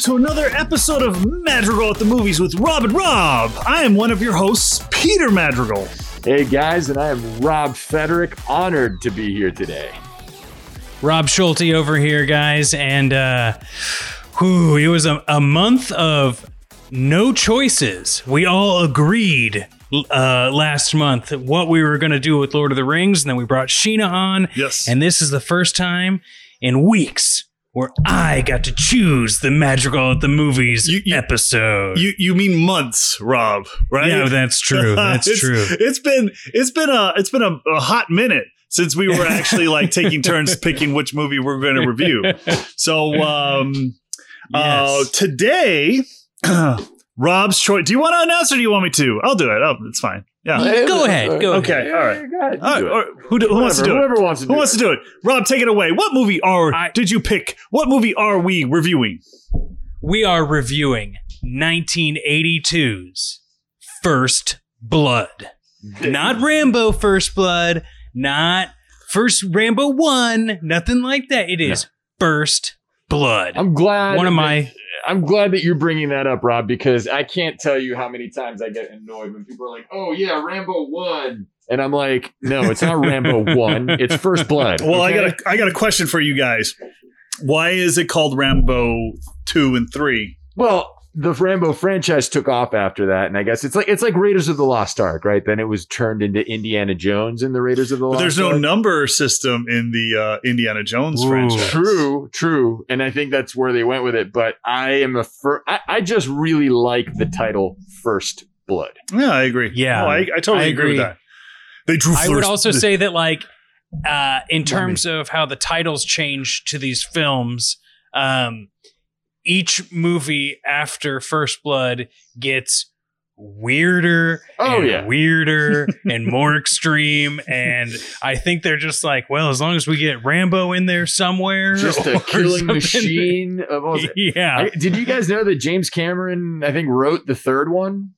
welcome to another episode of Madrigal at the Movies with Rob and Rob. I am one of your hosts, Peter Madrigal. Hey guys, and I am Rob Federick, honored to be here today. Rob Schulte over here, guys, and uh, whew, it was a, a month of no choices. We all agreed uh, last month what we were going to do with Lord of the Rings, and then we brought Sheena on. Yes. And this is the first time in weeks where I got to choose the Madrigal at the Movies You- you- episode. You you mean months, Rob? Right? Yeah, that's true. That's It's- true. It's been it's been a it's been a, a hot minute since we were actually like taking turns picking which movie we're going to review. So um, uh, today, Rob's choice. Do you want to announce or do you want me to? I'll do it. Oh, it's fine. Yeah. Go ahead, go Okay. All right. Go ahead. All right. do it. all right. Who, do- who wants to do it? Whoever wants to do Who wants it. to do it? Rob, take it away. What movie are I- did you pick? What movie are we reviewing? we are reviewing 1982's First Blood. Not Rambo First Blood, not First Rambo 1, nothing like that. It is First Blood. I'm glad. One of my I'm glad that you're bringing that up, Rob, because I can't tell you how many times I get annoyed when people are like, "Oh yeah, Rambo one," and I'm like, "No, it's not Rambo one. It's First Blood." Well, I got a I got a question for you guys. Why is it called Rambo two and three? Well, the Rambo franchise took off after that, and I guess it's like it's like Raiders of the Lost Ark, right? Then it was turned into Indiana Jones and the Raiders of the But Lost there's no Ark. number system in the uh, Indiana Jones Ooh. franchise. True, true, and I think that's where they went with it. But I am a fir- I, I just really like the title First Blood. Yeah, I agree. Yeah. No, I, I totally I agree. with that. They drew. I would also the- say that, like, uh, in terms of how the titles change to these films, um, each movie after First Blood gets weirder Oh, and yeah. weirder and more extreme and i think they're just like well as long as we get rambo in there somewhere Just a killing something. machine. Of all yeah I, did you guys know that James Cameron, I think, wrote the third one?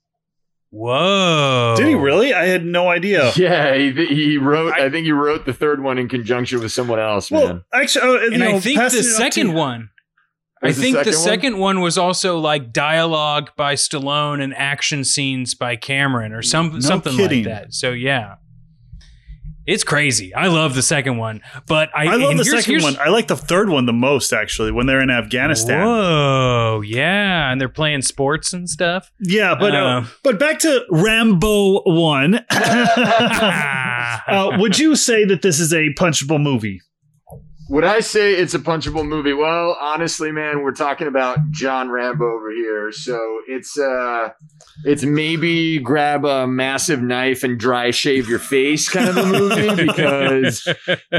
whoa Did he really? I had no idea. Yeah, he, he wrote. I, think he wrote the third one in conjunction with someone else. Well, man. actually, uh, and know, i think the second to- I the think the second one? second one was also like dialogue by Stallone and action scenes by Cameron or some No something kidding. like that. So yeah, it's crazy. I love the second one, but I, I love the here's- second here's- one. I like the third one the most, actually, when they're in Afghanistan. Whoa, yeah, and they're playing sports and stuff. Yeah, but uh, Uh. but back to Rambo one. uh, would you say that this is a punchable movie? Would I say it's a punchable movie? Well, honestly, man, we're talking about John Rambo over here, so it's uh, it's maybe grab a massive knife and dry shave your face kind of a movie because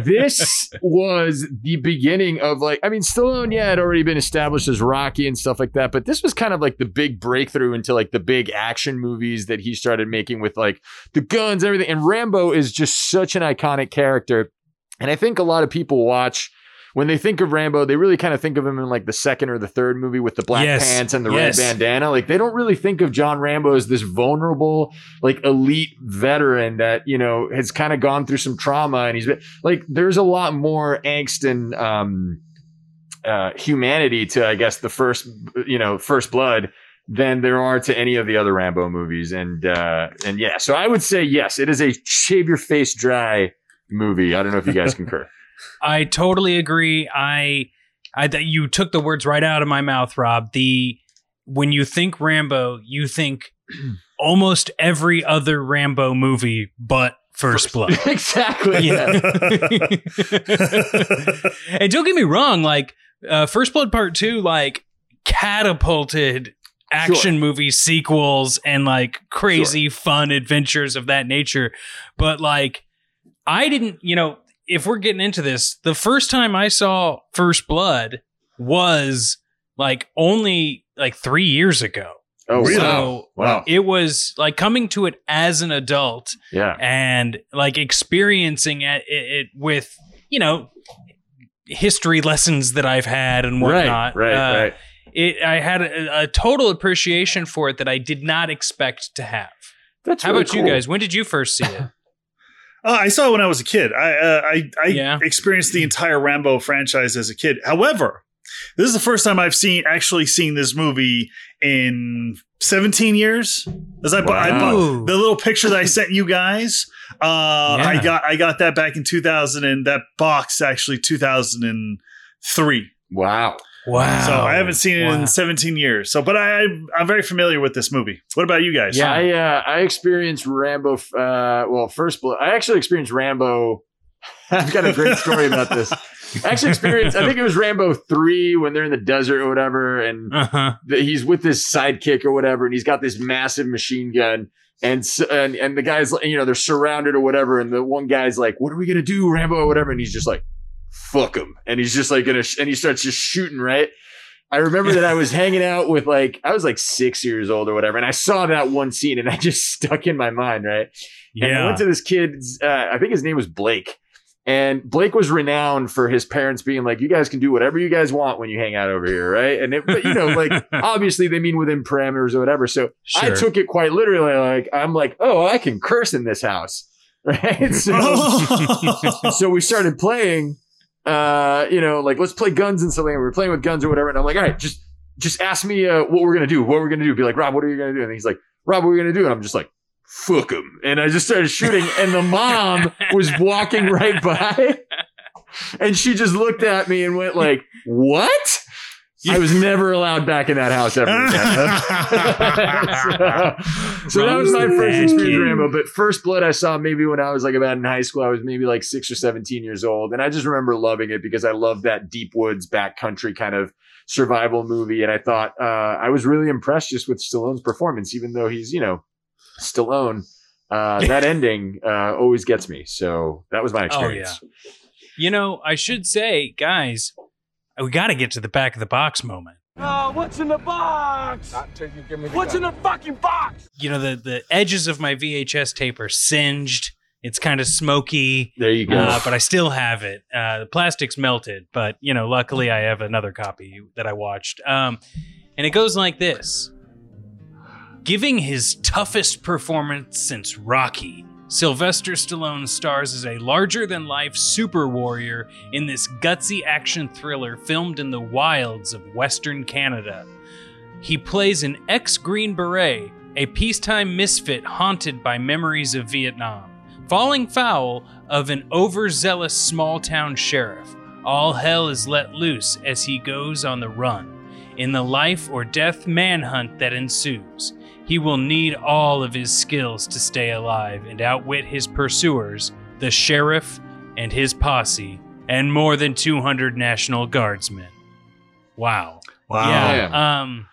this was the beginning of like I mean Stallone yeah had already been established as Rocky and stuff like that but this was kind of like the big breakthrough into like the big action movies that he started making with like the guns and everything. And Rambo is just such an iconic character and I think a lot of people watch when they think of Rambo, they really kind of think of him in like the second or the third movie with the black Yes. pants and the Yes. red bandana. Like they don't really think of John Rambo as this vulnerable, like elite veteran that, you know, has kind of gone through some trauma and he's been like there's a lot more angst and um uh humanity to I guess the first you know, first blood than there are to any of the other Rambo movies. And uh and yeah, so I would say yes, it is a shave your face dry movie. I don't know if you guys concur. I totally agree. I, I that you took the words right out of my mouth, Rob. The when you think Rambo, you think almost every other Rambo movie but First Blood. exactly. Yeah. and don't get me wrong, like uh, First Blood Part Two, like catapulted action movie sequels and like crazy fun adventures of that nature. But like, I didn't, you know, if we're getting into this, the first time I saw First Blood was like only like three years ago. Oh, Really? wow. So Wow. it was like coming to it as an adult Yeah. and like experiencing it, it, it with you know history lessons that I've had and whatnot. Right. Right. Uh, right. It, I had a, a total appreciation for it that I did not expect to have. That's How really about you guys? When did you first see it? Uh, I saw it when I was a kid. I uh, I, I Yeah. experienced the entire Rambo franchise as a kid. However, This is the first time I've seen actually seen this movie in 17 years. As I, bu- I Wow. bu- Ooh. the little picture that I sent you guys, uh, I got I got that back in 2000 and that box actually 2003. Wow. Wow. So I haven't seen it Wow. in 17 years. So, but I I'm very familiar with this movie. What about you guys? Yeah. I uh, I experienced Rambo. Uh, well, first blood. I actually experienced Rambo. I've got a great story about this. I actually experienced. I think it was Rambo three when they're in the desert or whatever, and Uh-huh. the, he's with this sidekick or whatever, and he's got this massive machine gun. And, and and the guys, you know, they're surrounded or whatever, and the one guy's like, "What are we gonna do, Rambo?" or whatever, and he's just like, "Fuck him," and he's just like gonna, sh- and he starts just shooting. Right. I remember that I was hanging out with like I was like six years old or whatever, and I saw that one scene, and I just stuck in my mind. Right. And I Yeah. went to this kid's, uh, I think his name was Blake. And Blake was renowned for his parents being like, you guys can do whatever you guys want when you hang out over here, right? And it, but you know, like obviously they mean within parameters or whatever. So I took it quite literally. Like I'm like, oh, I can curse in this house, right? So, so we started playing. Uh, you know, like let's play guns and something. And we were playing with guns or whatever. And I'm like, all right, just just ask me uh, what we're gonna do. What we're gonna do. Be like, Rob, what are you gonna do? And he's like, Rob, what are you gonna do? And I'm just like, fuck him. And I just started shooting. And the mom was walking right by, and she just looked at me and went like, what? I was never allowed back in that house ever again. so, so that was my first experience with Rambo. But First Blood I saw maybe when I was like about in high school. I was maybe like six or 17 years old. And I just remember loving it because I love that deep woods, backcountry kind of survival movie. And I thought uh, I was really impressed just with Stallone's performance, even though he's, you know, Stallone. Uh, that ending uh, always gets me. So that was my experience. You know, I should say, guys, we got to get to the back of the box moment. Oh, what's in the box? What's in the fucking box? You know, the the edges of my VHS tape are singed. It's kind of smoky, There you go. uh, but I still have it. Uh, the plastic's melted, but you know, luckily I have another copy that I watched. Um, and it goes like this: Giving his toughest performance since Rocky, Sylvester Stallone stars as a larger-than-life super warrior in this gutsy action thriller filmed in the wilds of Western Canada. He plays an ex-Green Beret, a peacetime misfit haunted by memories of Vietnam. Falling foul of an overzealous small town sheriff, all hell is let loose as he goes on the run. In the life or death manhunt that ensues, he will need all of his skills to stay alive and outwit his pursuers, the sheriff and his posse, and more than 200 National Guardsmen. Wow. Wow. Yeah. Um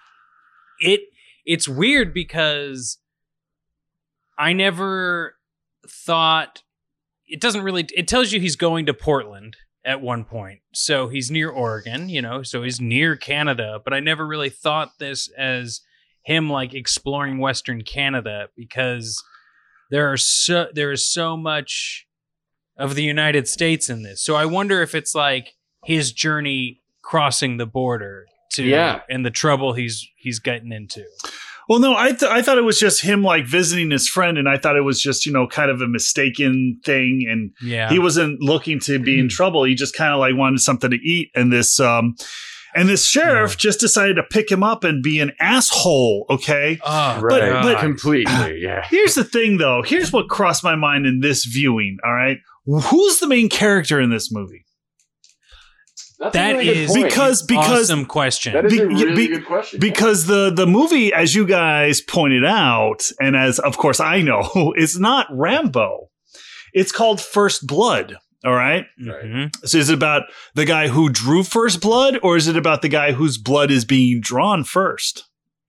it it's weird because I never thought it doesn't really it tells you he's going to Portland at one point. So he's near Oregon, you know, so he's near Canada, but I never really thought this as him like exploring western Canada because there are so there is so much of the United States in this. So I wonder if it's like his journey crossing the border to Yeah. and the trouble he's he's getting into. Well, no, I th- I thought it was just him like visiting his friend, and I thought it was just you know kind of a mistaken thing, and Yeah. he wasn't looking to be in trouble. He just kind of like wanted something to eat, and this um, and this sheriff just decided to pick him up and be an asshole. Okay. Oh, right. but- ah, completely. Yeah. Here's the thing, though. Here's what crossed my mind in this viewing. All right, who's the main character in this movie? That's That a really good is- point. Because because awesome question. that is a really be- good question. because the the movie as you guys pointed out and as of course i know is not rambo it's called first blood all right Mhm. so is it about the guy who drew first blood or is it about the guy whose blood is being drawn first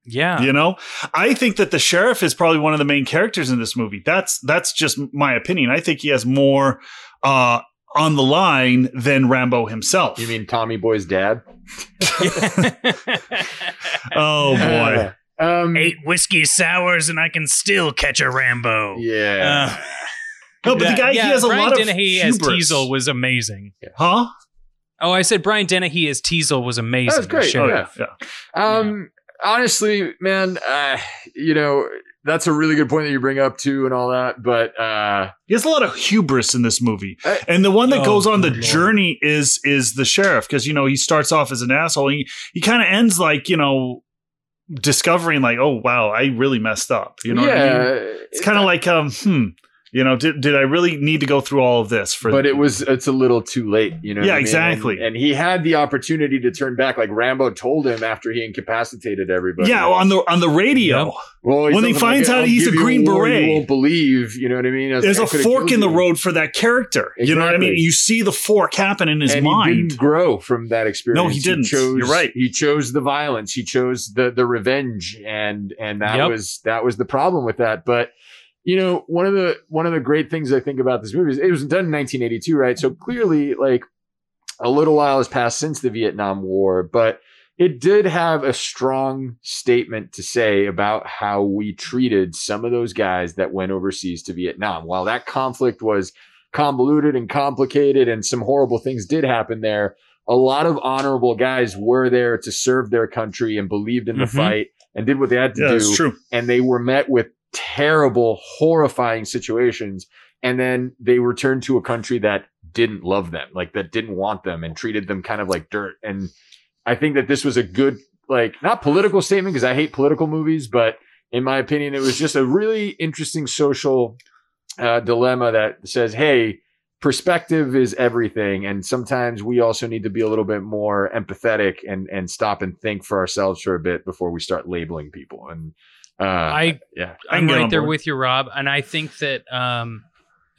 Yeah. you know i think that the sheriff is probably one of the main characters in this movie that's that's just my opinion i think he has more uh on the line than rambo himself you mean Tommy Boy's dad? oh boy Uh, um, Eight whiskey sours and I can still catch a Rambo. Yeah. Uh, no but the guy yeah, he has a Brian lot of Dennehy as. Teasle was amazing. huh Oh, I said Brian Dennehy as Teasle was amazing. That was great. Oh, yeah. yeah Um, honestly, man, uh, you know, that's a really good point that you bring up too, and all that. But uh, He has a lot of hubris in this movie, I- and the one that Oh, goes on the lord. journey is is the sheriff because you know he starts off as an asshole. He he kind of ends like you know discovering like oh wow I really messed up. You know, what I mean? it's kind of like um hmm you know did did I really need to go through all of this for? but it was it's a little too late, you know. what Yeah, I mean? exactly. And, and he had the opportunity to turn back, like Rambo told him after he incapacitated everybody. yeah on the on the radio. Yep. Well, when he finds like, out I'll he's a Green war Beret. you won't believe. You know what I mean? I There's like, a I fork killed in the road for that character. You know what I mean? You see the fork happen in his and he mind. didn't grow from that experience. No, he didn't. chose, You're right. He chose the violence. He chose the the revenge, and and that Yep. was that was the problem with that. But you know, one of the one of the great things I think about this movie is it was done in 1982, right? So clearly, like a little while has passed since the Vietnam War, but it did have a strong statement to say about how we treated some of those guys that went overseas to Vietnam. While that conflict was convoluted and complicated and some horrible things did happen there, a lot of honorable guys were there to serve their country and believed in the Mhm. fight and did what they had to yeah, do that's true. and they were met with terrible, horrifying situations. And then they returned to a country that didn't love them, like that didn't want them and treated them kind of like dirt. And I think that this was a good, like, not political statement because I hate political movies, but in my opinion, it was just a really interesting social uh, dilemma that says, hey, perspective is everything. And sometimes we also need to be a little bit more empathetic and, and stop and think for ourselves for a bit before we start labeling people. And uh, I yeah. I I'm right there with you, Rob. And I think that um,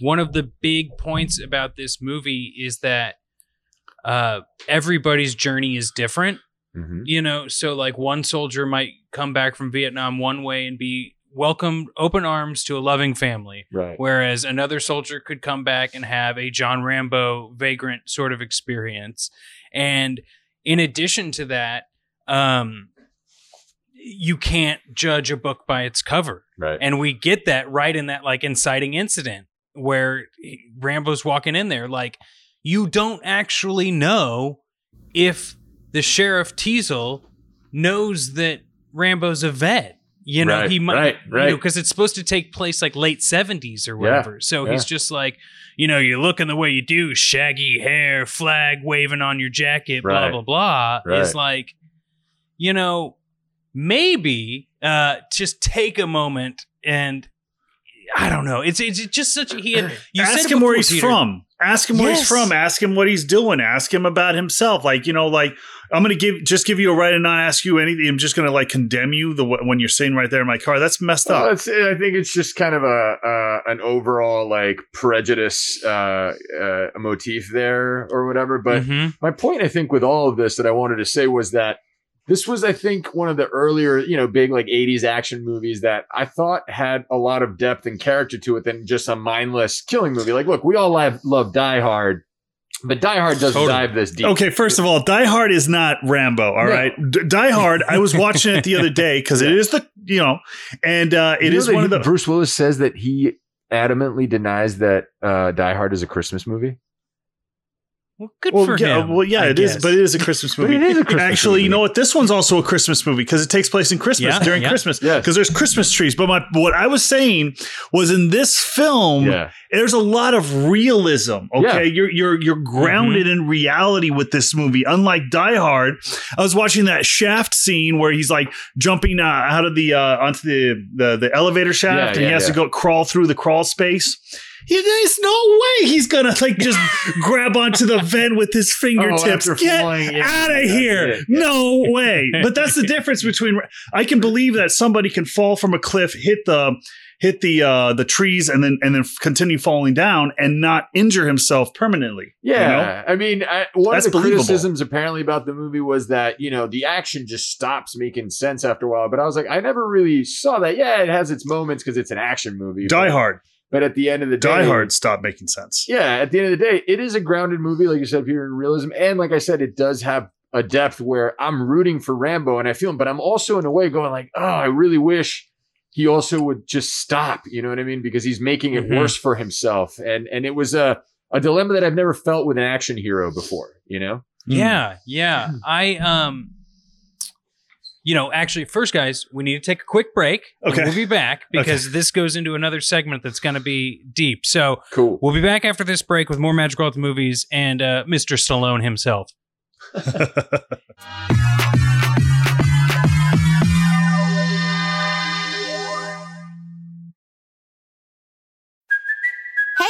one of the big points about this movie is that uh, everybody's journey is different. Mhm. You know, so like one soldier might come back from Vietnam one way and be welcomed open arms to a loving family, Right. whereas another soldier could come back and have a John Rambo vagrant sort of experience. And in addition to that, um, you can't judge a book by its cover Right. and we get that right in that like inciting incident where eh, Rambo's walking in there like you don't actually know if the sheriff Teasle knows that Rambo's a vet you know Right, he might right, right. because it's supposed to take place like late 70s or Yeah, whatever so he's just like you know you're looking the way you do shaggy hair flag waving on your jacket blah Right, blah blah is right. like you know maybe uh just take a moment and I don't know. It's it's just such a he had you ask said him it where he's Peter. from. Ask him where he's from. Ask him what he's doing. Ask him about himself. Like you know, like I'm gonna give just give you a right and not ask you anything. I'm just gonna like condemn you the when you're sitting right there in my car. That's messed Well, up. it's, I think it's just kind of a uh, an overall like prejudice uh, uh, motif there or whatever. But Mhm. my point, I think, with all of this that I wanted to say was that this was, I think, one of the earlier, you know, big like 80s action movies that I thought had a lot of depth and character to it than just a mindless killing movie. Like, look, we all love, love Die Hard, but Die Hard doesn't Totally. dive this deep. Okay, first of all, Die Hard is not Rambo. All No. right, D- Die Hard. I was watching it the other day because it is the you know, and uh, it You is that one of the. Bruce Willis says that he adamantly denies that uh, Die Hard is a Christmas movie. Well, good Well, for yeah, him. well, yeah, I it is, guess. but it is a Christmas movie. it is a Christmas Actually, movie. you know what? This one's also a Christmas movie because it takes place in Christmas Yeah, during yeah. Christmas. Yes. because there's Christmas trees. But my what I was saying was in this film, Yeah. there's a lot of realism. Okay, Yeah. you're you're you're grounded in reality with this movie. Unlike Die Hard, I was watching that Shaft scene where he's like jumping uh, out of the uh, onto the, the the elevator shaft, Yeah, and he yeah, has to go crawl through the crawl space. He, there's no way he's gonna like just grab onto the vent with his fingertips. after Get flying, yeah. out of here! yeah. No way. But that's the difference between. I can believe that somebody can fall from a cliff, hit the hit the uh the trees, and then and then continue falling down and not injure himself permanently. you Yeah, know? I mean, I, one That's of the believable. criticisms apparently about the movie was that you know the action just stops making sense after a while. But I was like, I never really saw that. Yeah, it has its moments because it's an action movie. Die but, Hard. But at the end of the day, Die Hard stopped making sense. Yeah, at the end of the day, it is a grounded movie, like you said, here in realism, and like I said, it does have a depth where I'm rooting for Rambo and I feel him, but I'm also in a way going like, oh, I really wish he also would just stop. You know what I mean? Because he's making it Mhm. worse for himself, and and it was a a dilemma that I've never felt with an action hero before. You know? Yeah, yeah. I um you know, actually, first, guys, we need to take a quick break. Okay. We'll be back because this goes into another segment that's going to be deep. So Cool. we'll be back after this break with more Magical Arts movies and uh, Mr. Stallone himself.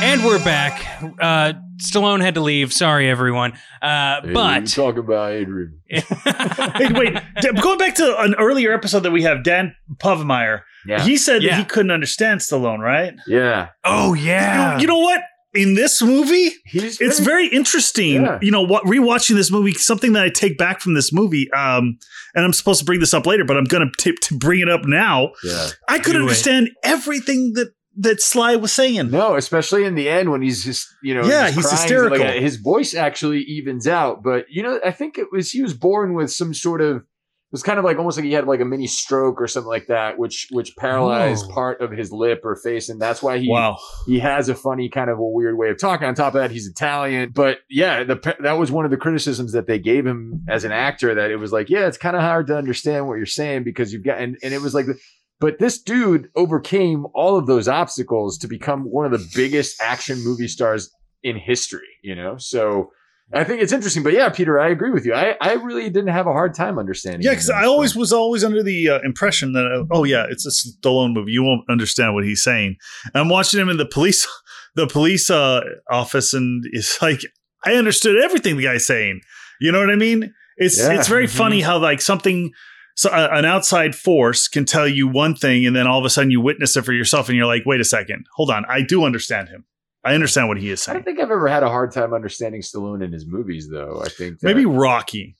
And we're back. Uh, Stallone had to leave. Sorry, everyone. Uh, but talk about Adrian. Hey, wait, going back to an earlier episode that we have, Dan Povenmire, Yeah. he said Yeah. that he couldn't understand Stallone, right? yeah. oh yeah, You, you know what? In this movie, He's it's very interesting. Yeah. You know what? Rewatching this movie, something that I take back from this movie, um, and I'm supposed to bring this up later, but I'm going to to bring it up now. Yeah. I could Do it. understand everything that that Sly was saying. No, especially in the end when he's just, you know, Yeah, he's crying, hysterical. like, his voice actually evens out. But, you know, I think it was, he was born with some sort of, it was kind of like almost like he had like a mini stroke or something like that, which, which paralyzed Oh. part of his lip or face. And that's why he, Wow. he has a funny kind of a weird way of talking. On top of that, he's Italian. But yeah, the that was one of the criticisms that they gave him as an actor. That it was like, yeah, it's kind of hard to understand what you're saying because you've got and, and it was like, but this dude overcame all of those obstacles to become one of the biggest action movie stars in history. You know, so. I think it's interesting, but yeah, Peter, I agree with you. I, I really didn't have a hard time understanding. Yeah, because I always was always under the uh, impression that uh, oh yeah, it's a Stallone movie. You won't understand what he's saying. And I'm watching him in the police, the police uh, office, and it's like I understood everything the guy's saying. You know what I mean? It's Yeah. it's very Mhm. funny how like something. So uh, an outside force can tell you one thing, and then all of a sudden you witness it for yourself, and you're like, "Wait a second, hold on, I do understand him. I understand what he is saying I don't think I've ever had a hard time understanding Stallone in his movies, though. I think that- Maybe Rocky,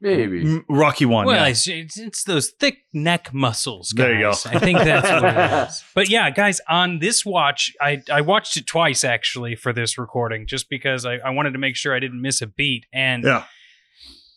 maybe Rocky one. Well, yeah. it's, it's, it's those thick neck muscles. Guys. There you go. I think that's what it is. But yeah, guys, on this watch, I, I watched it twice actually for this recording, just because I, I wanted to make sure I didn't miss a beat. And Yeah.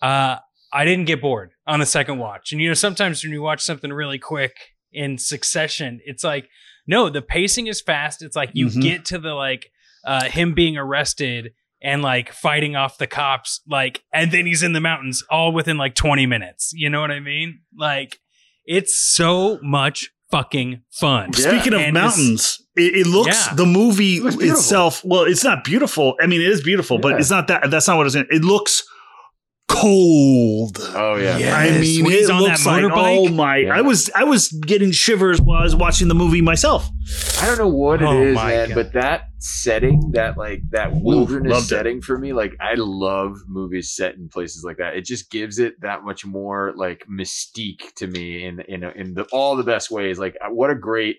uh, I didn't get bored on the second watch. And you know, sometimes when you watch something really quick in succession, it's like, no, the pacing is fast. It's like you Mhm. get to the like uh, him being arrested and like fighting off the cops, like, and then he's in the mountains all within like 20 minutes. You know what I mean? Like, it's so much fucking fun. Yeah. Speaking of And mountains, it, it looks Yeah. the movie It looks itself. Well, it's not beautiful. I mean, it is beautiful, but it's not that. That's not what it's in. It looks cold. Oh yeah. Yeah. I mean, when it he's on looks that like motorbike. oh my! Yeah. I was I was getting shivers while I was watching the movie myself. I don't know what it Oh is, man, God. but that setting, that like that wilderness loved it. setting for me, like I love movies set in places like that. It just gives it that much more like mystique to me in in in the, all the best ways. Like uh, what a great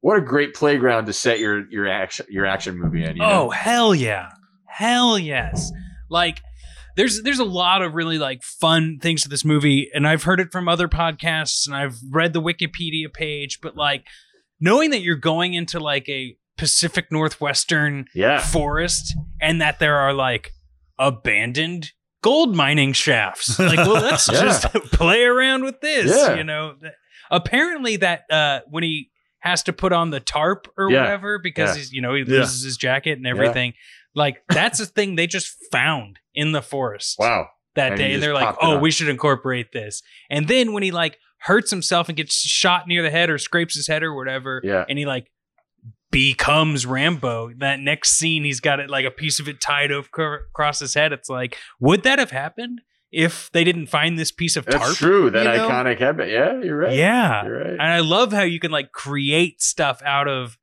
what a great playground to set your your action your action movie in. You Oh hell yeah, hell yes! Like there's there's a lot of really like fun things to this movie, and I've heard it from other podcasts, and I've read the Wikipedia page. But like knowing that you're going into like a Pacific Northwestern yeah, forest, and that there are like abandoned gold mining shafts. Like, well, let's Yeah. just play around with this. Yeah. You know, apparently that uh, when he has to put on the tarp or Yeah. whatever because he's you know he loses his jacket and everything. Like that's a thing they just found in the forest wow, that And day. And they're like, oh, we should incorporate this. And then when he like hurts himself and gets shot near the head or scrapes his head or whatever, Yeah. and he like becomes Rambo, that next scene, he's got it like a piece of it tied over across his head. It's like, would that have happened if they didn't find this piece of that's tarp? true. That you know? iconic habit. Yeah, you're right. Yeah. you're right. And I love how you can like create stuff out of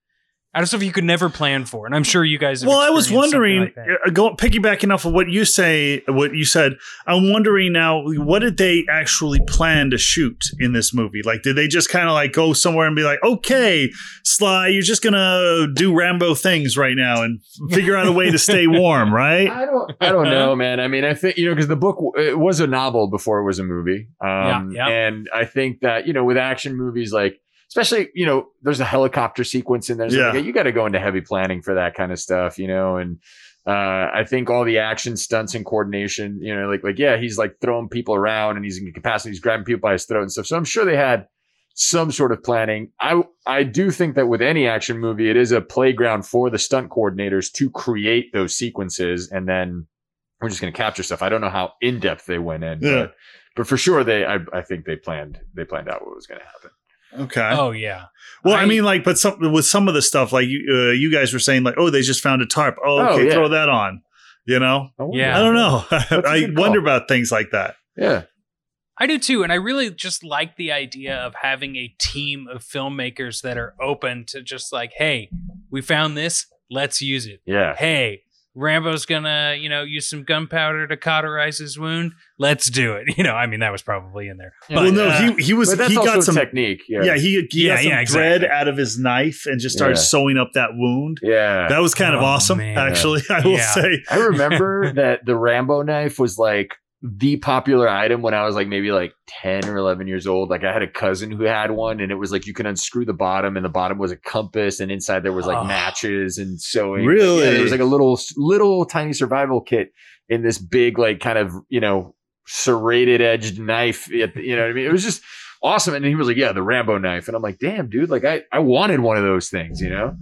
out of stuff you could never plan for. And I'm sure you guys. well, I was wondering, like uh, go piggybacking off of what you say, what you said. I'm wondering now, what did they actually plan to shoot in this movie? Like, did they just kind of like go somewhere and be like, okay, Sly, you're just gonna do Rambo things right now and figure out a way to stay warm, right? I don't, I don't know, man. I mean, I think you know because the book it was a novel before it was a movie, um, yeah, yeah. and I think that you know with action movies like especially you know there's a helicopter sequence in there. So yeah. Like, you got to go into heavy planning for that kind of stuff, you know. And uh, I think all the action stunts and coordination, you know, like like yeah, he's like throwing people around and he's in capacity, he's grabbing people by his throat and stuff. So I'm sure they had some sort of planning. I I do think that with any action movie, it is a playground for the stunt coordinators to create those sequences, and then we're just going to capture stuff. I don't know how in depth they went in, yeah. but but for sure they I, I think they planned they planned out what was going to happen. Okay. Oh yeah. Well, I, I, mean, like, but some with some of the stuff, like you, uh, you guys were saying, like, oh, they just found a tarp. Oh, okay, oh, yeah. throw that on. You know? Oh, yeah. I don't know. I wonder about things like that. Yeah. I do too, and I really just like the idea of having a team of filmmakers that are open to just like, hey, we found this, let's use it. Yeah. Hey, Rambo's gonna, you know, use some gunpowder to cauterize his wound. Let's do it. You know, I mean, that was probably in there. But, well, no, uh, he he was he got some technique. Yeah, yeah he, he yeah, got some yeah, exactly. thread out of his knife and just started yeah. sewing up that wound. Yeah, that was kind oh, of awesome. Man. Actually, I will say. I remember that the Rambo knife was like the popular item when I was like maybe like 10 or 11 years old. Like I had a cousin who had one and it was like you can unscrew the bottom and the bottom was a compass and inside there was like oh, matches and sewing. Really? Yeah, there was like a little, little tiny survival kit in this big, like kind of, you know, serrated edged knife. You know what I mean? It was just awesome. And he was like, yeah, the Rambo knife. And I'm like, damn, dude, like I, I wanted one of those things, you know?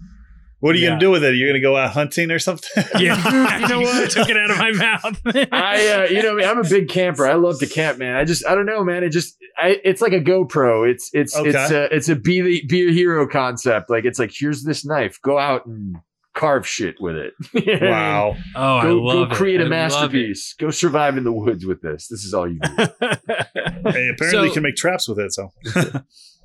What are you yeah. gonna do with it? You're gonna go out hunting or something? Yeah, you know what? I took it out of my mouth. I, uh, you know, I'm a big camper. I love to camp, man. I just, I don't know, man. It just, I, it's like a GoPro. It's, it's, okay. it's a, it's a be the, be a hero concept. Like it's like, here's this knife. Go out and carve shit with it. wow. Oh, go, I love go create it. a masterpiece. Go survive in the woods with this. This is all you do. hey, apparently so, you can make traps with it. So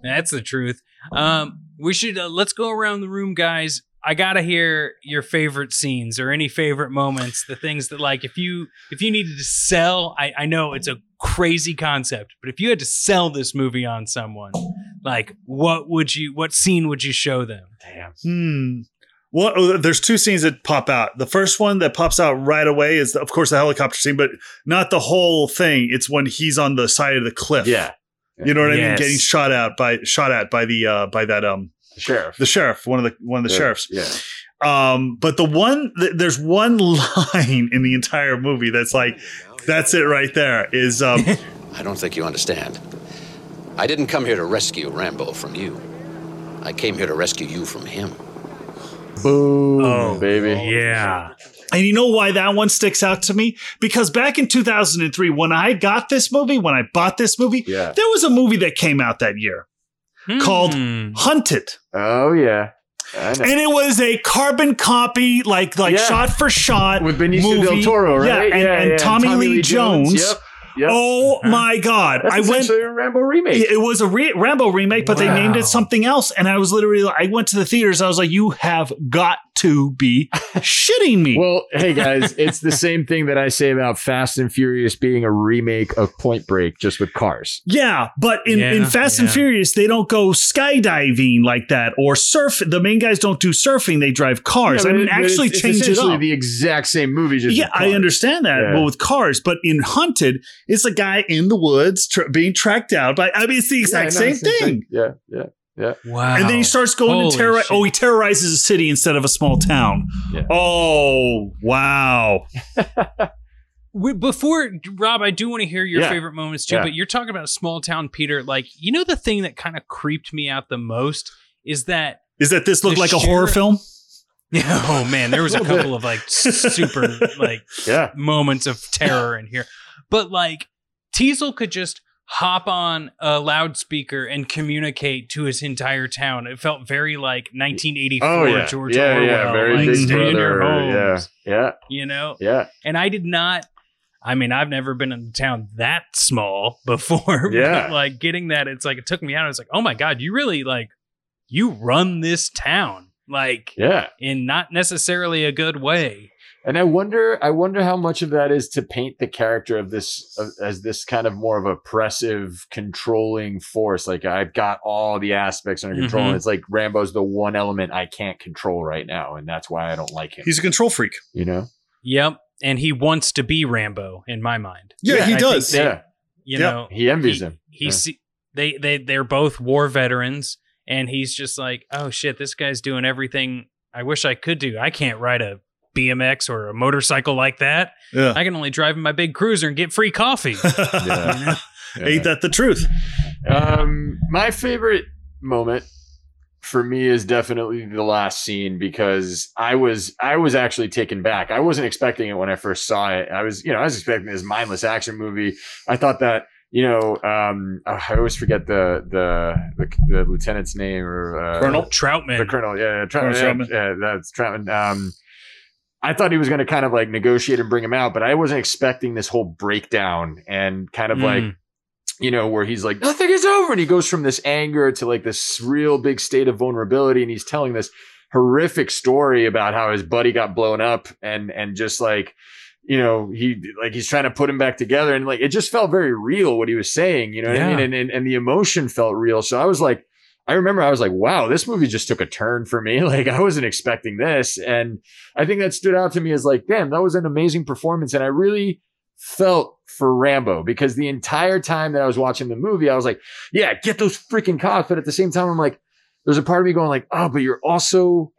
that's the truth. Um, we should uh, let's go around the room, guys. I gotta hear your favorite scenes or any favorite moments, the things that like if you if you needed to sell, I, I know it's a crazy concept, but if you had to sell this movie on someone, like what would you what scene would you show them? Damn. Hmm. Well, oh, there's two scenes that pop out. The first one that pops out right away is, of course, the helicopter scene, but not the whole thing. It's when he's on the side of the cliff. Yeah, you know what yes. I mean, getting shot out by shot at by the uh, by that um the sheriff. The sheriff, one of the one of the, the sheriffs. Yeah. Um, but the one th- there's one line in the entire movie that's like that's it right there is um I don't think you understand. I didn't come here to rescue Rambo from you. I came here to rescue you from him. Boom, oh, baby. Yeah. And you know why that one sticks out to me? Because back in 2003, when I got this movie, when I bought this movie, yeah. there was a movie that came out that year hmm. called Hunted. Oh yeah. And it was a carbon copy, like like yeah. shot for shot with Benicio movie. del Toro, right? Yeah, and, yeah, and yeah. Tommy, Tommy, Lee, Lee Jones. Jones. Yep. Yep. Oh uh-huh. my God! That's I went a Rambo remake. It was a re- Rambo remake, but wow. they named it something else. And I was literally, I went to the theaters. I was like, "You have got to be shitting me. Well, hey guys, it's the same thing that I say about Fast and Furious being a remake of Point Break just with cars. Yeah, but in, yeah, in Fast yeah. and Furious, they don't go skydiving like that or surf. The main guys don't do surfing, they drive cars. Yeah, I mean, actually it's, change it's it up. the exact same movie. yeah, I understand that. Well, with cars, but in Hunted, it's a guy in the woods tra- being tracked out by, I mean, it's the exact same, same thing. Yeah, yeah. Yeah. Wow. And then he starts going Holy to terrorize. Oh, he terrorizes a city instead of a small town. Yeah. Oh, wow. we, before Rob, I do want to hear your yeah. favorite moments too. Yeah. But you're talking about a small town, Peter. Like, you know, the thing that kind of creeped me out the most is that is that this looked like sheer- a horror film. Yeah. Oh man, there was a couple of like super like yeah. moments of terror in here, but like Teasle could just hop on a loudspeaker and communicate to his entire town. It felt very like 1984 oh, yeah. George yeah, Orwell. Yeah, very like, big brother. Yeah, yeah. You know? Yeah. And I did not I mean, I've never been in a town that small before. Yeah. like getting that, it's like it took me out. I was like, oh my God, you really like you run this town. like yeah, in not necessarily a good way. And I wonder, I wonder how much of that is to paint the character of this of, as this kind of more of a oppressive, controlling force. Like I've got all the aspects under control, Mhm. and it's like Rambo's the one element I can't control right now, and that's why I don't like him. He's a control freak. you know, Yep. And he wants to be Rambo in my mind. Yeah, Yeah, he I does. think yeah, You Yep. know, he envies he, him. He Yeah. see they they they're both war veterans, and he's just like, oh shit, this guy's doing everything I wish I could do. I can't ride a BMX or a motorcycle like that. Yeah. I can only drive in my big cruiser and get free coffee. Yeah. You know? Ain't that the truth? Um, my favorite moment for me is definitely the last scene because I was I was actually taken back. I wasn't expecting it when I first saw it. I was you know I was expecting this mindless action movie. I thought that you know um, I always forget the the the, the lieutenant's name or uh, Colonel? Trautman. the colonel. Yeah, yeah, Trout- Colonel yeah, Trautman. yeah, that's Trautman. Um, I thought he was going to kind of like negotiate and bring him out, but I wasn't expecting this whole breakdown and kind of like Mm. you know, where he's like, nothing is over. And he goes from this anger to like this real big state of vulnerability. And he's telling this horrific story about how his buddy got blown up and, and just like, you know, he like he's trying to put him back together. And like it just felt very real what he was saying, you know what I mean? And, and and the emotion felt real. So I was like, I remember I was like, wow, this movie just took a turn for me. Like I wasn't expecting this. And I think that stood out to me as like, damn, that was an amazing performance. And I really felt for Rambo because the entire time that I was watching the movie, I was like, yeah, get those freaking cops. But at the same time, I'm like, there's a part of me going like, oh, but you're also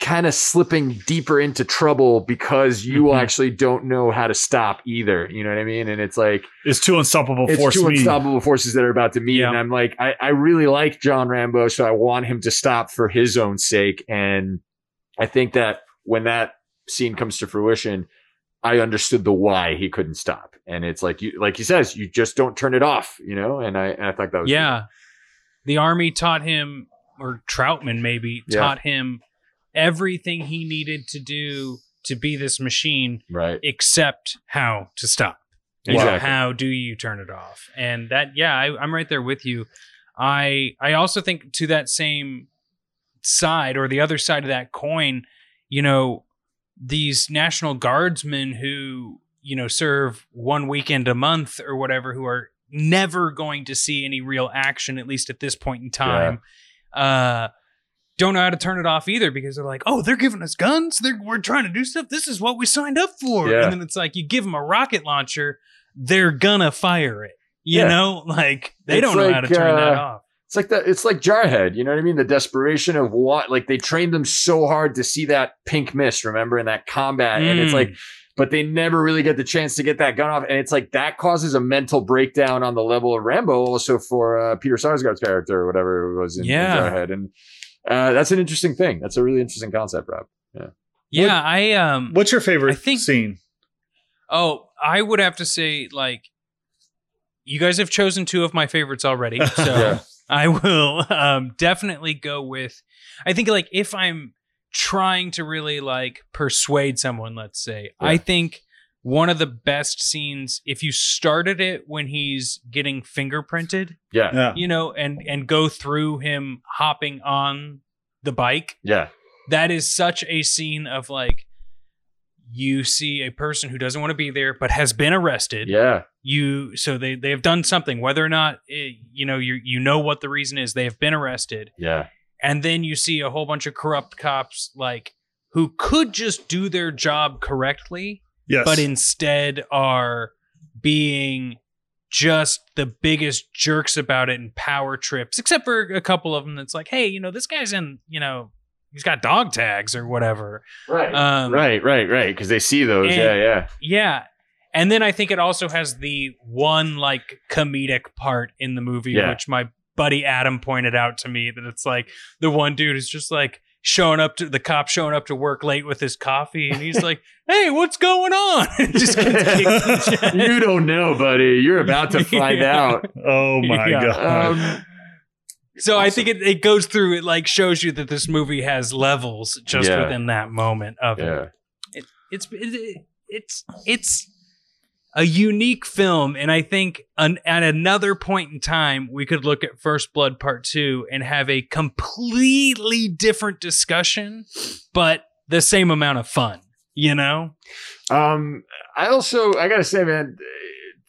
kind of slipping deeper into trouble because you Mhm. actually don't know how to stop either. You know what I mean? And it's like, It's two unstoppable it's force two unstoppable forces that are about to meet. Yeah. And I'm like, I, I really like John Rambo, so I want him to stop for his own sake. And I think that when that scene comes to fruition, I understood the why he couldn't stop. And it's like you like he says, you just don't turn it off, you know? And I and I thought that was Yeah. The army taught him, or Trautman maybe, Yeah. taught him everything he needed to do to be this machine, right. except how to stop. Exactly. How do you turn it off? And that, yeah, I, I'm right there with you. I I also think to that same side or the other side of that coin, you know, these National Guardsmen who you know serve one weekend a month or whatever, who are never going to see any real action, at least at this point in time. Uh, don't know how to turn it off either because they're like, oh, they're giving us guns. They're, we're trying to do stuff. This is what we signed up for. Yeah. And then it's like, you give them a rocket launcher, they're gonna fire it. You Yeah. know, like they It's don't know how to turn that uh, off. It's like that. It's like Jarhead. You know what I mean? The desperation of what, like they trained them so hard to see that pink mist, remember, in that combat. And it's Mm. like, but they never really get the chance to get that gun off. And it's like that causes a mental breakdown on the level of Rambo, also for uh, Peter Sarsgaard's character or whatever it was in, in Jarhead. And uh, that's an interesting thing. That's a really interesting concept, Rob. Yeah, Yeah. I um. What's your favorite I think- scene? Oh, I would have to say like, you guys have chosen two of my favorites already, so Yeah. I will um definitely go with. I think like if I'm trying to really like persuade someone, let's say, I think one of the best scenes if you started it when he's getting fingerprinted, Yeah. Yeah. you know, and and go through him hopping on the bike Yeah. that is such a scene of like you see a person who doesn't want to be there but has been arrested Yeah. you so they they have done something whether or not eh, you know you you know what the reason is they have been arrested Yeah. and then you see a whole bunch of corrupt cops like who could just do their job correctly Yes. but instead are being just the biggest jerks about it and power trips, except for a couple of them that's like, hey, you know, this guy's in, you know, he's got dog tags or whatever. Right. Um, right. Right. Right. Because they see those. and- yeah. Yeah. Yeah. And then I think it also has the one like comedic part in the movie, Yeah. which my buddy Adam pointed out to me that it's like the one dude is just like showing up to the cop showing up to work late with his coffee and he's like, Hey, what's going on? Just gets kicked in the chest. you don't know, buddy. You're about to find Yeah. out. oh my Yeah. god. Um, So I think it, it goes through it like shows you that this movie has levels just Yeah. within that moment of it. yeah. it. It's it, it's it's a unique film. And I think an, at another point in time, we could look at First Blood Part 2 and have a completely different discussion, but the same amount of fun, you know? Um, I also, I gotta say, man,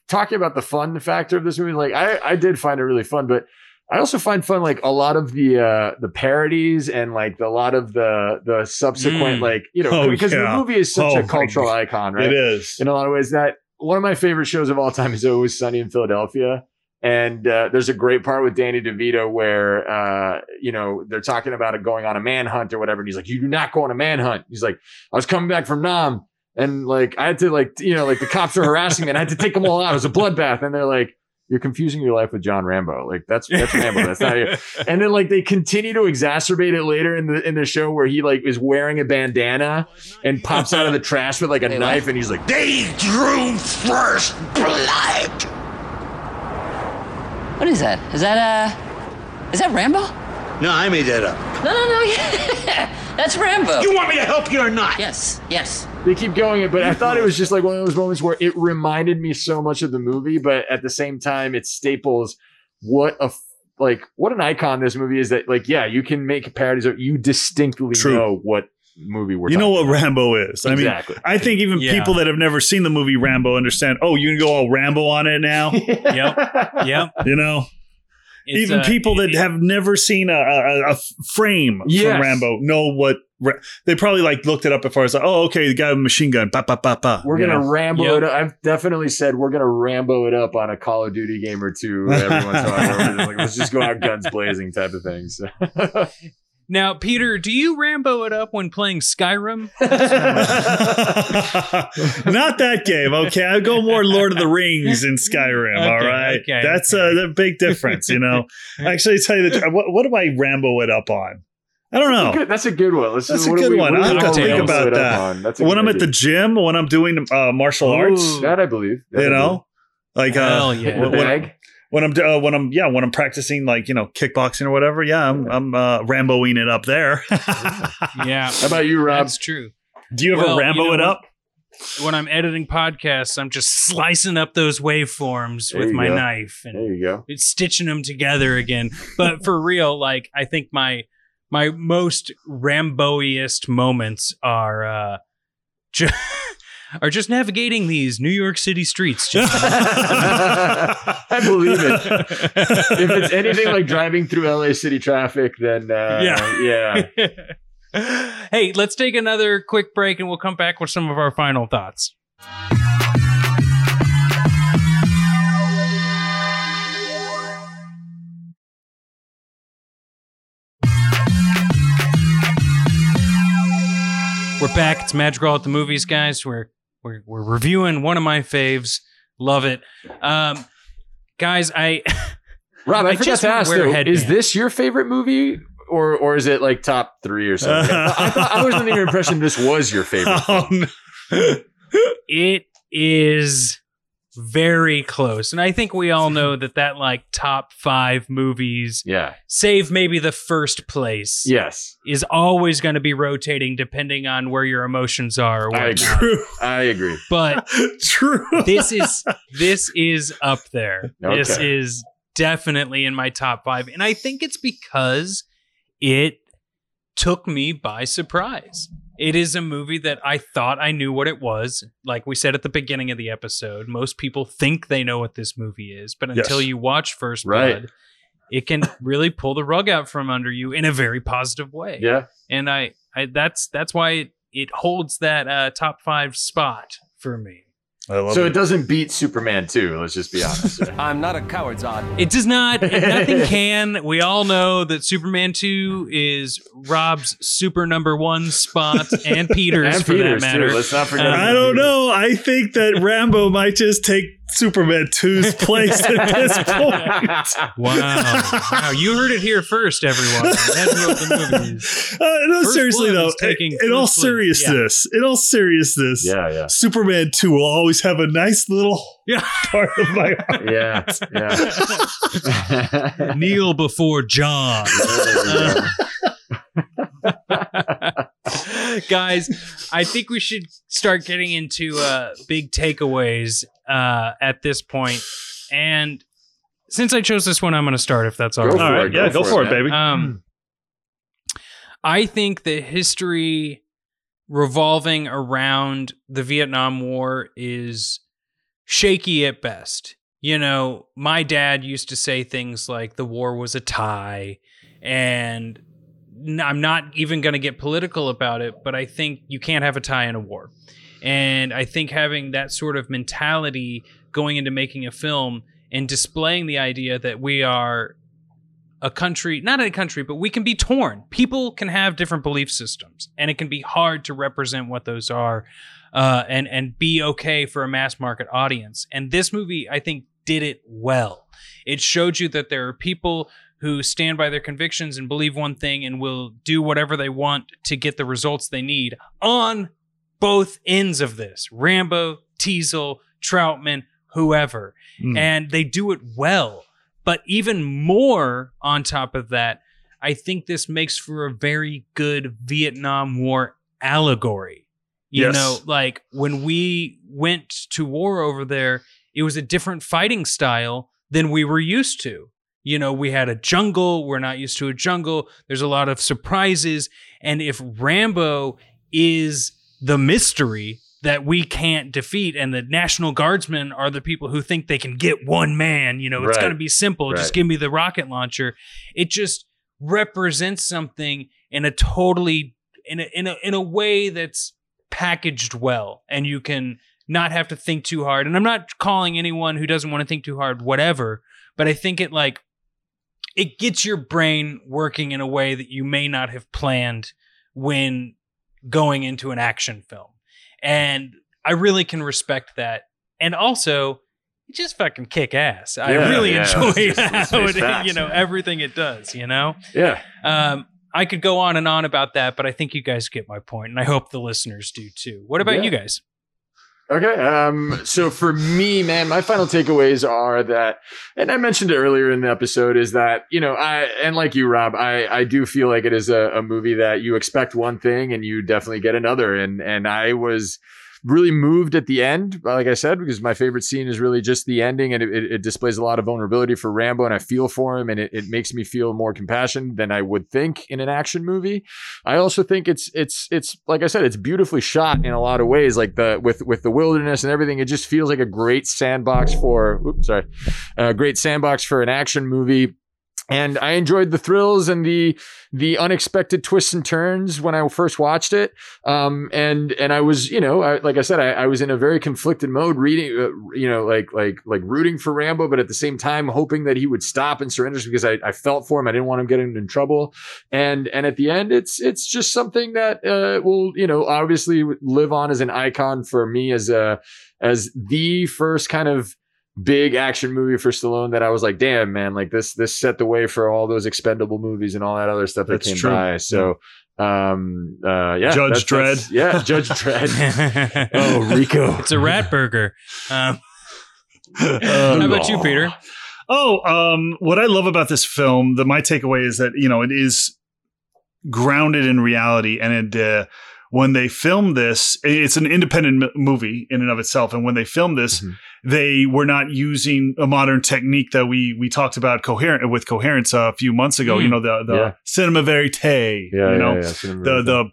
talking about the fun factor of this movie, like I, I did find it really fun, but I also find fun like a lot of the uh the parodies and like the, a lot of the the subsequent Mm. like you know Oh, because yeah. the movie is such Oh, a cultural icon, right? It is. in a lot of ways. That one of my favorite shows of all time is always Sunny in Philadelphia. And uh, there's a great part with Danny DeVito where uh, you know they're talking about it going on a manhunt or whatever, and he's like, "You do not go on a manhunt." He's like, "I was coming back from Nam, and like I had to like you know like the cops are harassing me, and I had to take them all out. It was a bloodbath." And they're like, "You're confusing your life with John Rambo. Like that's that's Rambo. That's not you." And then like they continue to exacerbate it later in the in the show where he like is wearing a bandana and pops out of the trash with like a Hey, knife, what? and he's like, They drew first blood. What is that? Is that uh, is that Rambo? No, I made that up. No, no, no. Yeah, that's Rambo. You want me to help you or not? Yes, yes. They keep going it but i thought it was just like one of those moments where it reminded me so much of the movie but at the same time it staples what a like what an icon this movie is that like yeah you can make parodies of you distinctly True. know what movie we're you know what about. Rambo is. I mean, exactly I think even Yeah. people that have never seen the movie Rambo understand. Oh, you can go all Rambo on it now. Yep. Yep. you know, It's, even uh, people that it- have never seen a, a, a frame Yes. from Rambo know what Ra- they probably like looked it up before. It's like, oh, okay, the guy with a machine gun, pa pa pa pa. we're gonna know? rambo Yep. it up. i've definitely said we're gonna rambo it up on a call of duty game or two every once in a while like, let's just go out guns blazing type of thing so. Now, Peter, do you Rambo it up when playing Skyrim? Not that game, okay. I go more Lord of the Rings in Skyrim. all Okay, right, okay, that's okay. a, a big difference. You know, actually, tell you the tr- what, what do I Rambo it up on? I don't know. Good- that's a good one let's That's what a good we- one. I'll we have to think rambo about that. That's When I'm at the gym, when I'm doing uh, martial arts, that i believe That I you believe. know, like uh, Hell yeah. when, when- when I'm uh, when I'm yeah when I'm practicing like you know kickboxing or whatever. Yeah, I'm I'm uh, Ramboing it up there. Yeah. How about you, Rob? That's true. Do you ever Well, Rambo you know it up? When I'm editing podcasts, I'm just slicing up those waveforms There with my go. knife and There you go. it's stitching them together again. But for real, like I think my my most Rambo-iest moments are uh ju- are just navigating these New York City streets. Just I believe it. If it's anything like driving through LA city traffic, then uh, Yeah. yeah. hey, let's take another quick break and we'll come back with some of our final thoughts. We're back. It's Madrigal at the Movies, guys. We're we're, we're reviewing one of my faves. Love it. Um, guys, I Rob, I, I forgot just to ask though, is this your favorite movie? Or, or is it like top three or something? I, thought, I was under your impression this was your favorite. No. it is very close. And I think we all know that that like top 5 movies Yeah. save maybe the first place Yes. is always going to be rotating depending on where your emotions are or I agree. True. I agree. But True. this is this is up there. This is definitely in my top 5 and I think it's because it took me by surprise. It is a movie that I thought I knew what it was. Like we said at the beginning of the episode, most people think they know what this movie is, but until Yes. you watch First Right. Blood, it can really pull the rug out from under you in a very positive way. Yeah. And I, I that's that's why it, it holds that uh, top five spot for me. I love So it. it doesn't beat Superman 2, let's just be honest. I'm not a coward, Zod. It does not. nothing can. We all know that Superman Two is Rob's super number one spot and Peter's and for Peters, that matter. too. Let's not forget. Uh, I don't know. I think that Rambo might just take Superman 2's place at this point. Wow. wow, you heard it here first, everyone. That's the movie. Uh, no, First seriously though, is taking in all first place. seriousness, in all seriousness, Yeah, yeah. Superman 2 will always have a nice little Yeah. part of my heart. Yeah, yeah. Kneel before John. There you go. guys, I think we should start getting into uh, big takeaways uh, at this point. And since I chose this one, I'm going to start. If that's all Go right. for All it, yeah, go go for for it, it, baby. Um, I think the history revolving around the Vietnam War is shaky at best. You know, my dad used to say things like the war was a tie, and n- I'm not even going to get political about it, but I think you can't have a tie in a war. And I think having that sort of mentality going into making a film and displaying the idea that we are a country, not a country, but we can be torn. People can have different belief systems, and it can be hard to represent what those are, uh, and and be okay for a mass market audience. And this movie, I think, did it well. It showed you that there are people who stand by their convictions and believe one thing and will do whatever they want to get the results they need on both ends of this Rambo, Teasle, Trautman, whoever. Mm. And they do it well. But even more on top of that, I think this makes for a very good Vietnam War allegory. You Yes. know, like when we went to war over there, it was a different fighting style than we were used to. You know, we had a jungle. We're not used to a jungle. There's a lot of surprises. And if Rambo is the mystery that we can't defeat, and the National Guardsmen are the people who think they can get one man, you know, it's Right. going to be simple. Right. Just give me the rocket launcher. It just represents something in a totally in a in a in a way that's packaged well and you can not have to think too hard. And I'm not calling anyone who doesn't want to think too hard whatever, but I think it like it gets your brain working in a way that you may not have planned when going into an action film. And I really can respect that. And also, it just fucking kick ass. I really yeah. enjoy Let's- let's how face it, you know, man. everything it does, you know? Yeah. Um, I could go on and on about that, but I think you guys get my point, and I hope the listeners do too. What about Yeah. you guys? Okay. Um, so for me, man, my final takeaways are that, and I mentioned it earlier in the episode, is that, you know, I, and like you, Rob, I, I do feel like it is a, a movie that you expect one thing and you definitely get another. And, and I was really moved at the end, like I said, because my favorite scene is really just the ending and it, it, displays a lot of vulnerability for Rambo and I feel for him and it, it makes me feel more compassion than I would think in an action movie. I also think it's it's it's like I said, it's beautifully shot in a lot of ways. Like the with with the wilderness and everything, it just feels like a great sandbox for. Oops, sorry, a great sandbox for an action movie. And I enjoyed the thrills and the the unexpected twists and turns when I first watched it. Um, and and I was, you know, I, like I said, I, I was in a very conflicted mode, reading, uh, you know, like like like rooting for Rambo, but at the same time hoping that he would stop and surrender because I, I felt for him. I didn't want him getting in trouble. And and at the end, it's it's just something that uh, will, you know, obviously live on as an icon for me as a as the first kind of big action movie for Stallone that I was like, damn, man, like this this set the way for all those expendable movies and all that other stuff that That's came true. by. So um uh yeah. Judge that's- that's- Dredd. Yeah, Judge Dredd. oh, Rico. It's a rat burger. Um, Uh, how about you, Peter? Oh, um, what I love about this film, the my takeaway is that you know it is grounded in reality, and it uh, when they filmed this, it's an independent m- movie in and of itself, and when they filmed this, Mhm. They were not using a modern technique that we we talked about coherent with coherence a few months ago. Mm. You know the the Yeah. cinema verite. Yeah, you know yeah, the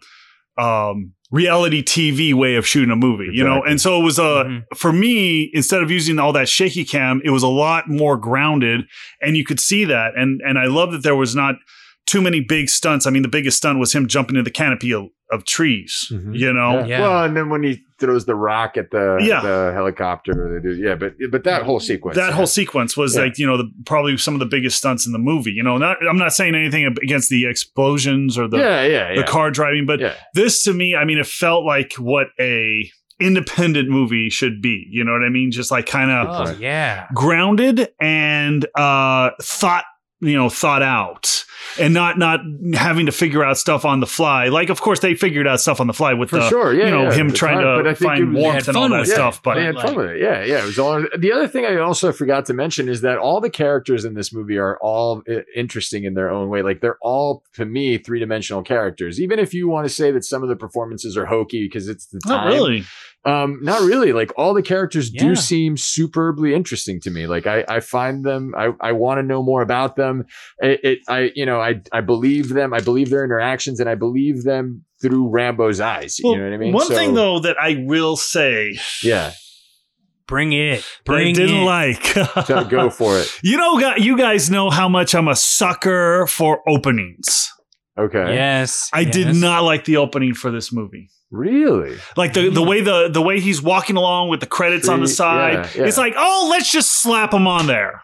the um reality TV way of shooting a movie, you know? And so it was a, Mhm. for me, instead of using all that shaky cam, it was a lot more grounded and you could see that. And, and I love that there was not too many big stunts. I mean, the biggest stunt was him jumping in the canopy of, of trees, Mhm. you know? Yeah. Yeah. Well, and then when he throws the rock at the Yeah. the helicopter, they do, yeah, but but that whole sequence, That yeah. whole sequence was Yeah. like, you know, the, probably some of the biggest stunts in the movie. You know, not, I'm not saying anything against the explosions or the, yeah, yeah, yeah. the car driving, but yeah. this to me, I mean, it felt like what a independent movie should be. You know what I mean? Just like kind of Oh yeah. grounded and uh thought you know thought out and not not having to figure out stuff on the fly like of course they figured out stuff on the fly with For the sure, yeah, you know yeah, him trying time, but I to find it- they warmth and all that with it. stuff but they had fun with it. Yeah, yeah. It was all. The other thing I also forgot to mention is that all the characters in this movie are all uh, interesting in their own way. Like they're all, to me, three dimensional characters. Even if you want to say that some of the performances are hokey because it's the not time. really Um, not really. Like all the characters Yeah. do seem superbly interesting to me. Like I, I find them. I, I want to know more about them. It, it, I, you know, I, I believe them. I believe their interactions, and I believe them through Rambo's eyes. Well, you know what I mean? one So, thing though that i will say yeah. Bring it. that I Bring didn't it. like So go for it. you know gu- you guys know how much i'm a sucker for openings Okay. Yes. i did not like the opening for this movie Really? Like the, the way the the way he's walking along with the credits on the side, yeah, yeah. it's like, oh, let's just slap him on there.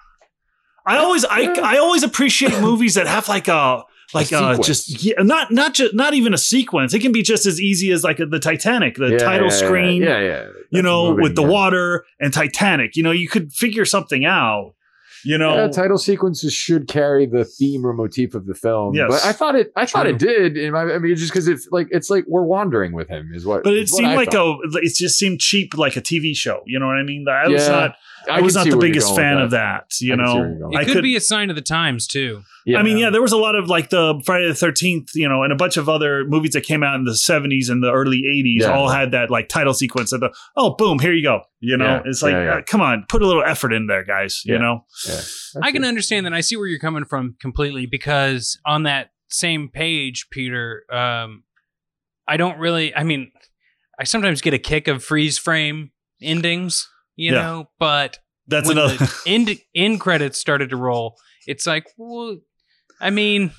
I always I I always appreciate movies that have like a like A uh just yeah, not not just not even a sequence. It can be just as easy as like the Titanic, the Yeah, title screen. Yeah, yeah. You know, moving, with the water and Titanic. You know, you could figure something out. You know, Yeah, title sequences should carry the theme or motif of the film. Yes. but I thought it. I thought it did. In my, I mean, just because it's like it's like we're wandering with him is what. but it seemed like thought. a it just seemed cheap like a TV show. You know what I mean? I was Yeah, not I, can was not the biggest fan of that. You I know, you're. It I could, could be a sign of the times too. Yeah. I mean, yeah, there was a lot of like the Friday the Thirteenth, you know, and a bunch of other movies that came out in the seventies and the early eighties. Yeah. All had that like title sequence of the oh, boom, here you go. You know, Yeah, it's like, yeah, yeah. uh, come on, put a little effort in there, guys. You know, Yeah. I can understand that. I see where you're coming from completely because on that same page, Peter, um, I don't really. I mean, I sometimes get a kick of freeze frame endings, you Yeah. know, but that's when another. end end credits started to roll, it's like, well, I mean,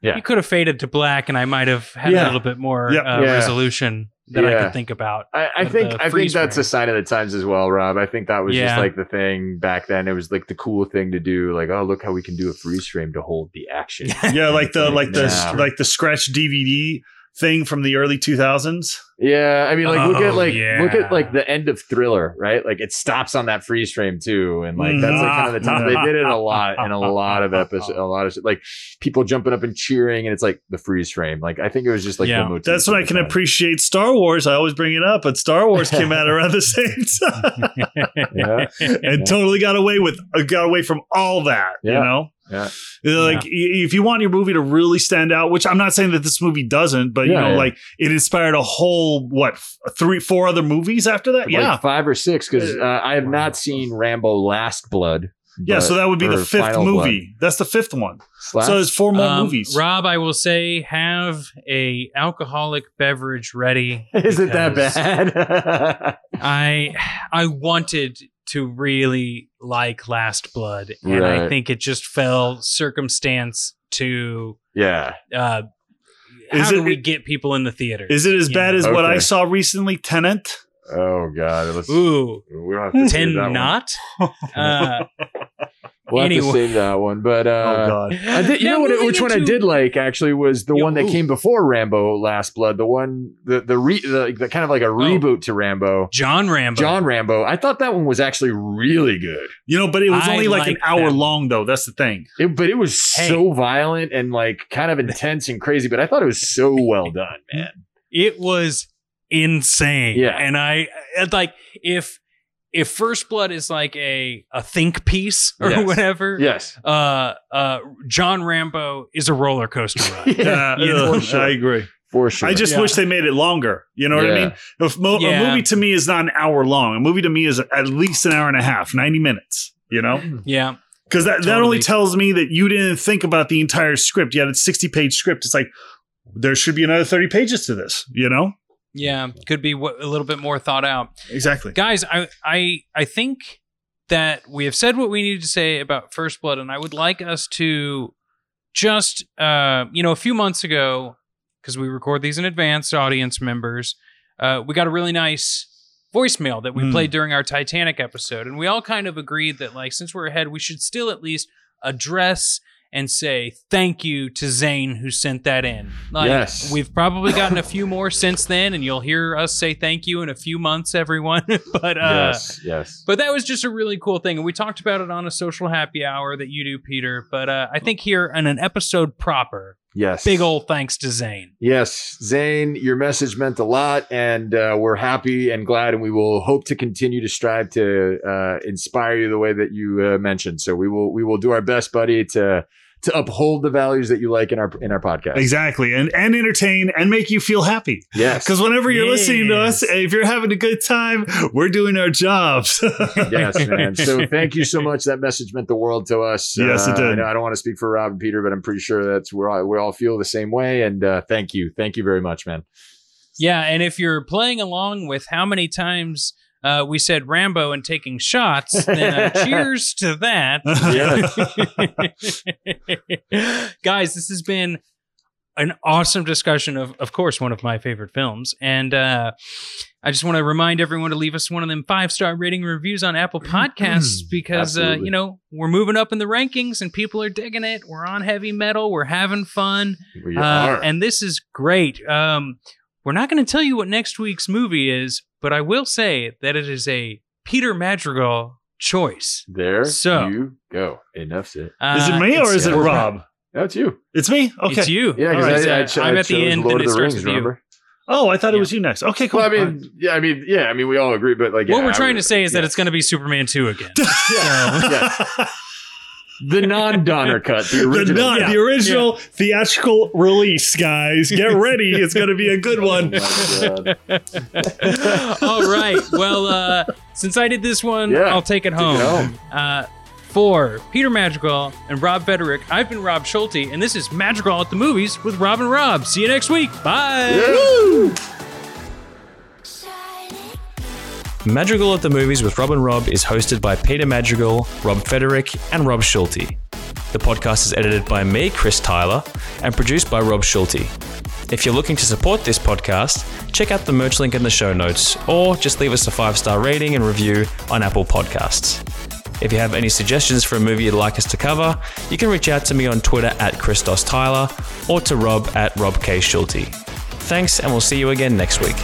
Yeah. you could have faded to black, and I might have had Yeah. a little bit more Yeah. uh, Yeah. resolution that I could think about. I, I think I think that's frame. a sign of the times as well, Rob. I think that was just like the thing back then. It was like the cool thing to do. Like, oh, look how we can do a freeze frame to hold the action. yeah, like the like the Yeah. like the scratch DVD thing from the early two thousands. Yeah, I mean, like look at Oh, like yeah. look at like the end of Thriller, right? Like it stops on that freeze frame too, and like that's like kind of the top. They did it a lot in a lot of episodes, a lot of shit. like people jumping up and cheering, and it's like the freeze frame. Like I think it was just like Yeah. That's when of I can time. appreciate Star Wars. I always bring it up, but Star Wars came out around the same time Yeah, and totally got away with got away from all that. You know. Yeah, Like i- if you want your movie to really stand out, which I'm not saying that this movie doesn't, but you know, yeah. like it inspired a whole what three, four other movies after that. like yeah, five or six because uh, I have not seen Rambo: Last Blood. yeah. So that would be the fifth Final movie. That's the fifth one. Blood. So there's four more Um, movies. Rob, I will say, have a alcoholic beverage ready. Is it that bad? I I wanted to really like Last Blood, and I think it just fell circumstance to yeah. uh, Is how do it- we get people in the theater? Is it as Yeah. bad as what I saw recently, Tenet? Oh God. Let's. Ooh, We don't have to ten save that one. not. Uh, We'll have Anyway. to save that one. But uh, oh God. I did, you Now know what? moving Which one I did like actually was the Yo, one that ooh. came before Rambo: Last Blood. The one, the the, re, the, the kind of like a reboot to Rambo. John Rambo. John Rambo. I thought that one was actually really good. You know, but it was I only like an hour that. long, though. That's the thing. It, but it was Hey. so violent and like kind of intense and crazy. But I thought it was so well done, man. It was insane. Yeah. and I like if if First Blood is like a a think piece or Yes. whatever. Yes. Uh, uh, John Rambo is a roller coaster ride. Yeah, Yeah, you know, uh, for sure. I agree. For sure. I just Yeah. wish they made it longer. You know what I mean? If mo- Yeah. A movie to me is not an hour long. A movie to me is at least an hour and a half, 90 minutes, you know? yeah. Because that, that only tells me that you didn't think about the entire script. You had a 60 page script. It's like, there should be another 30 pages to this, you know? Yeah, could be w- a little bit more thought out. Exactly. Guys, I I I think that we have said what we needed to say about First Blood, and I would like us to just uh, you know, a few months ago, because we record these in advance, audience members, uh, we got a really nice voicemail that we Mm. played during our Titanic episode, and we all kind of agreed that like since we're ahead, we should still at least address and say thank you to Zane who sent that in. Like, Yes. We've probably gotten a few more since then, and you'll hear us say thank you in a few months, everyone. but uh, yes, yes. but that was just a really cool thing. And we talked about it on a social happy hour that you do, Peter. But uh, I think here in an episode proper, Yes. big old thanks to Zane. Yes, Zane, your message meant a lot, and uh, we're happy and glad, and we will hope to continue to strive to uh, inspire you the way that you uh, mentioned. So we will we will do our best, buddy, to to uphold the values that you like in our in our podcast. Exactly. And and entertain and make you feel happy. Yes. Because whenever you're listening to us, if you're having a good time, we're doing our jobs. yes, man. So thank you so much. That message meant the world to us. Yes, it Uh, did. I, I don't want to speak for Rob and Peter, but I'm pretty sure that's we all we all feel the same way. And uh, thank you, thank you very much, man. Yeah, and if you're playing along with how many times uh, we said Rambo and taking shots, then uh, cheers to that. Guys, this has been an awesome discussion of, of course, one of my favorite films. And uh, I just want to remind everyone to leave us one of them five star rating reviews on Apple Podcasts because, uh, you know, we're moving up in the rankings and people are digging it. We're on heavy metal. We're having fun. We Uh, are. and this is great. Um, we're not going to tell you what next week's movie is, but I will say that it is a Peter Madrigal choice. there so- you go. Enough said. Uh, is it me or it's- is it we're Rob? That's you. It's me? Okay. It's you. Yeah, because right, I, I, I, I'm at the end, Lord of the Rings. Remember? Oh, I thought it was you next. Okay, cool. Well, I mean, yeah, I mean, yeah, I mean, we all agree, but like, what yeah, we're trying would- to say is that it's going to be Superman 2 again. yeah. the non-Donner cut, the the, original. Yeah. the original theatrical release, guys. Get ready. it's going to be a good one. Oh. All right. Well, uh, since I did this one, Yeah, I'll take it take home. it home. Uh, for Peter Madrigal and Rob Federick, I've been Rob Schulte, and this is Madrigal at the Movies with Rob and Rob. See you next week. Bye. Madrigal at the Movies with Rob and Rob is hosted by Peter Madrigal, Rob Federick, and Rob Schulte. The podcast is edited by me, Chris Tyler, and produced by Rob Schulte. If you're looking to support this podcast, check out the merch link in the show notes, or just leave us a five star rating and review on Apple Podcasts. If you have any suggestions for a movie you'd like us to cover, you can reach out to me on Twitter at Christos Tyler or to Rob at Rob K. Schulte. Thanks, and we'll see you again next week.